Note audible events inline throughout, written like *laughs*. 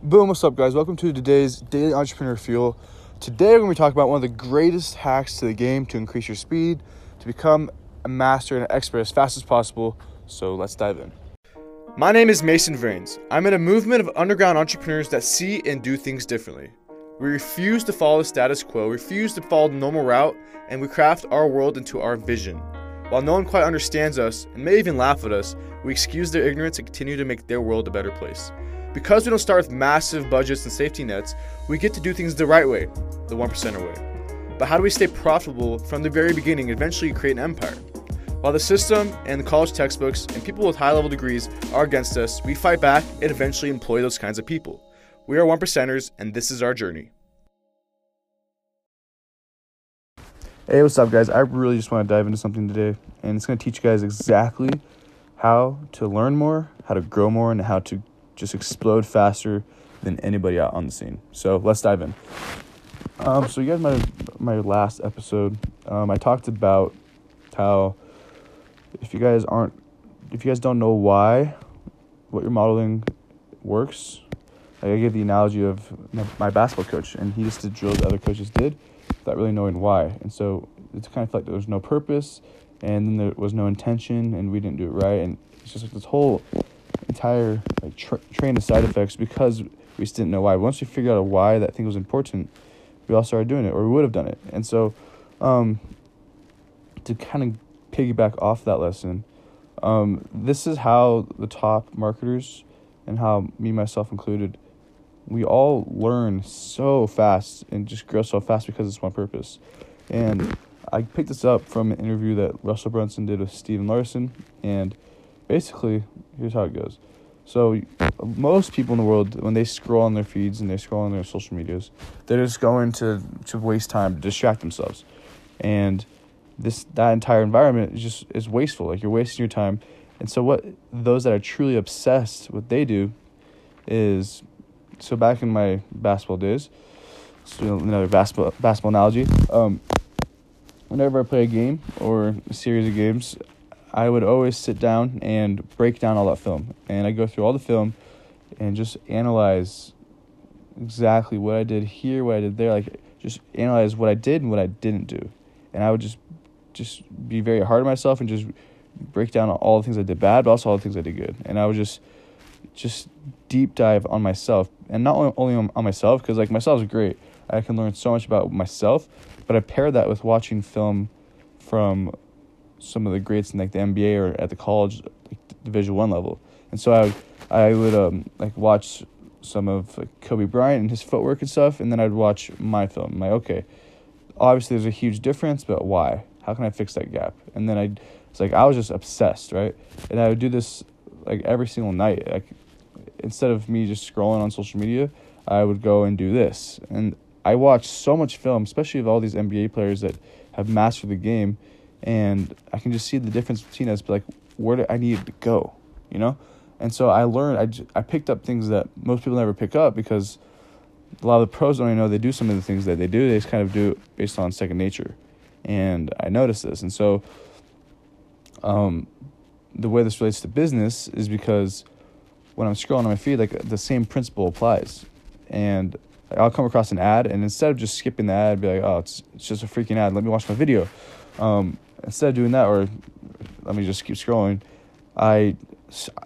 Boom, what's up, guys? Welcome to today's Daily Entrepreneur Fuel. Today, we're going to be talking about one of the greatest hacks to the game to increase your speed, to become a master and an expert as fast as possible. So, let's dive in. My name is Mason Vranes. I'm in a movement of underground entrepreneurs that see and do things differently. We refuse to follow the status quo, refuse to follow the normal route, and we craft our world into our vision. While no one quite understands us and may even laugh at us, we excuse their ignorance and continue to make their world a better place. Because we don't start with massive budgets and safety nets, we get to do things the right way, the 1%er way. But how do we stay profitable from the very beginning and eventually create an empire? While the system and the college textbooks and people with high level degrees are against us, we fight back and eventually employ those kinds of people. We are 1%ers, and this is our journey. Hey, what's up, guys? I really just want to dive into something today, and it's going to teach you guys exactly how to learn more, how to grow more, and how to just explode faster than anybody out on the scene. So let's dive in. Um, so you guys my my last episode, um, I talked about how if you guys aren't if you guys don't know why what your modeling works, like I gave the analogy of my basketball coach, and he just did drills other coaches did without really knowing why. And so it's kind of like there was no purpose, and then there was no intention, and we didn't do it right, and it's just like this whole entire like tra- train of side effects because we just didn't know why. Once we figured out why that thing was important, we all started doing it, or we would have done it. And so, um, to kind of piggyback off that lesson, um, this is how the top marketers and how me myself included, we all learn so fast and just grow so fast because it's one purpose. And I picked this up from an interview that Russell Brunson did with Stephen Larsen and basically, here's how it goes. So most people in the world, when they scroll on their feeds and they scroll on their social medias, they're just going to to waste time to distract themselves, and this that entire environment is just is wasteful. Like you're wasting your time, and so what those that are truly obsessed, what they do, is, so back in my basketball days, so another basketball basketball analogy. Um, whenever I play a game or a series of games, I would always sit down and break down all that film. And I go through all the film and just analyze exactly what I did here, what I did there, like just analyze what I did and what I didn't do. And I would just just be very hard on myself and just break down all the things I did bad, but also all the things I did good. And I would just just deep dive on myself and not only on, on myself because like myself is great. I can learn so much about myself, but I pair that with watching film from some of the greats in like the NBA or at the college like, Division One level, and so I would, I would um like watch some of like, Kobe Bryant and his footwork and stuff, and then I'd watch my film. I'm like, okay, obviously there's a huge difference, but why? How can I fix that gap? And then I, it's like I was just obsessed, right? And I would do this like every single night. Like instead of me just scrolling on social media, I would go and do this. And I watched so much film, especially of all these NBA players that have mastered the game and I can just see the difference between us. But like, where do I need to go? You know, and so I learned. I, I picked up things that most people never pick up because a lot of the pros don't even know they do some of the things that they do. They just kind of do it based on second nature, and I noticed this. And so, um, the way this relates to business is because when I'm scrolling on my feed, like the same principle applies, and I'll come across an ad, and instead of just skipping the ad, be like, oh, it's it's just a freaking ad. Let me watch my video. Um, instead of doing that, or let me just keep scrolling, I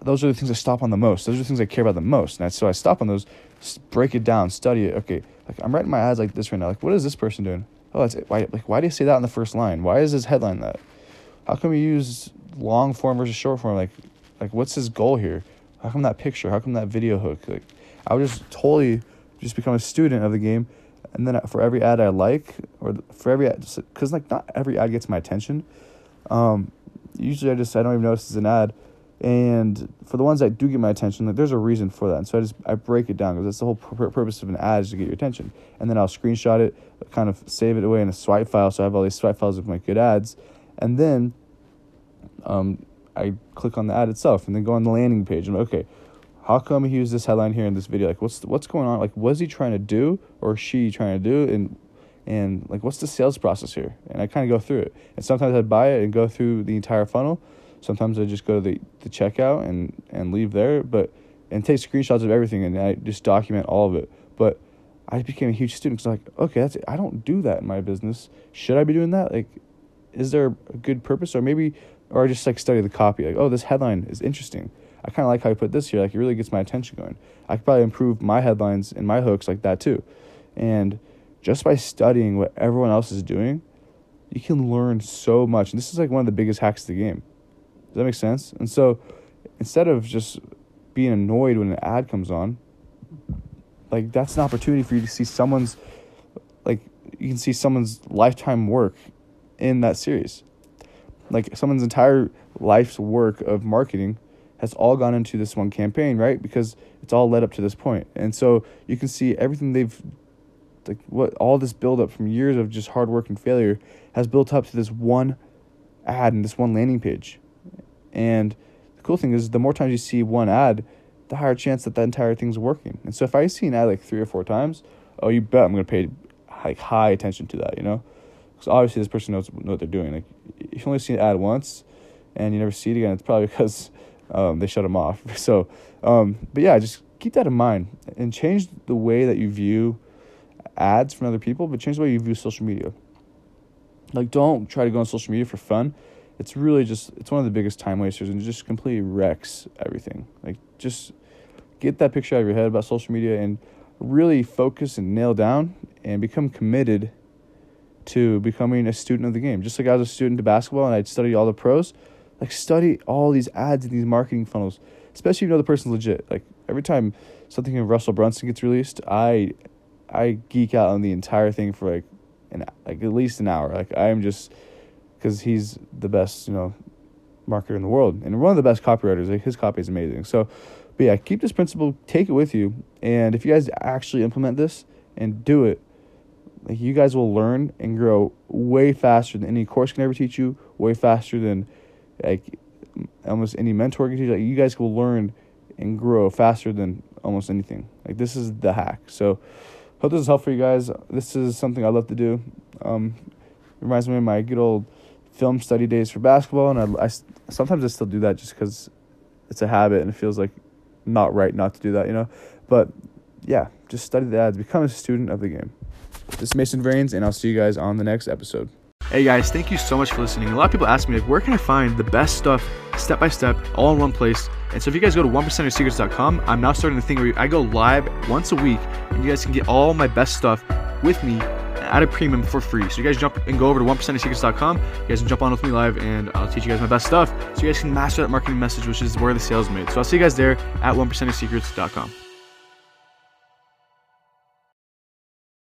those are the things I stop on the most. Those are the things I care about the most. And so I stop on those, break it down, study it. Okay, like I'm writing my ads like this right now. Like, what is this person doing? Oh, that's it. why. Like, why do you say that in the first line? Why is his headline that? How come you use long form versus short form? Like, like what's his goal here? How come that picture? How come that video hook? Like, I would just totally just become a student of the game and then for every ad I like, or for every ad, because like not every ad gets my attention. Um, usually I just I don't even notice it's an ad, and for the ones that do get my attention, like there's a reason for that. And so I just I break it down because that's the whole pur- purpose of an ad is to get your attention. And then I'll screenshot it, kind of save it away in a swipe file, so I have all these swipe files of my good ads, and then, um, I click on the ad itself, and then go on the landing page. And I'm like, okay how come he used this headline here in this video? Like, what's what's going on? Like, what's he trying to do or she trying to do? And and like, what's the sales process here? And I kind of go through it. And sometimes I buy it and go through the entire funnel. Sometimes I just go to the, the checkout and and leave there. But and take screenshots of everything and I just document all of it. But I became a huge student because like, okay, that's it. I don't do that in my business. Should I be doing that? Like, is there a good purpose, or maybe, or I just like study the copy? Like, oh, this headline is interesting. I kind of like how you put this here. Like, it really gets my attention going. I could probably improve my headlines and my hooks like that too, and just by studying what everyone else is doing, you can learn so much. And this is like one of the biggest hacks of the game. Does that make sense? And so, instead of just being annoyed when an ad comes on, like that's an opportunity for you to see someone's like you can see someone's lifetime work in that series like someone's entire life's work of marketing has all gone into this one campaign right because it's all led up to this point. and so you can see everything they've like what all this build up from years of just hard work and failure has built up to this one ad and this one landing page and the cool thing is the more times you see one ad the higher chance that that entire thing's working. And so if I see an ad like three or four times, oh, you bet I'm to pay like high attention to that, you know? Because obviously this person knows what they're doing. Like if you only see an ad once and you never see it again, it's probably *laughs* because um, they shut them off. *laughs* So, um, but yeah, just keep that in mind and change the way that you view ads from other people, but change the way you view social media. Like don't try to go on social media for fun it's really just it's one of the biggest time wasters and just completely wrecks everything like just get that picture out of your head about social media and really focus and nail down and become committed to becoming a student of the game. Just like I was a student of basketball and I'd study all the pros, like study all these ads and these marketing funnels, especially if you know the person's legit. Like every time something of Russell Brunson gets released, I I geek out on the entire thing for like an like at least an hour. Like I am just because he's the best, you know, marketer in the world and one of the best copywriters. Like his copy is amazing. So but yeah, keep this principle, take it with you, and if you guys actually implement this and do it, like you guys will learn and grow way faster than any course can ever teach you, way faster than like almost any mentor can teach. Like you guys will learn and grow faster than almost anything. Like this is the hack. So hope this is helpful for you guys. This is something I love to do. Um, reminds me of my good old film study days for basketball, and I, I sometimes I still do that just because it's a habit and it feels like not right not to do that, you know. But yeah, just study the ads, become a student of the game. This is Mason Vranes, and I'll see you guys on the next episode. Hey guys, thank you so much for listening. A lot of people ask me, like, where can I find the best stuff step by step, all in one place? And so if you guys go to 1%secrets.com, I'm now starting the thing where I go live once a week, and you guys can get all my best stuff with me at a premium for free. So you guys jump and go over to 1%secrets.com. You guys can jump on with me live and I'll teach you guys my best stuff so you guys can master that marketing message, which is where the sales made. So I'll see you guys there at 1%secrets.com.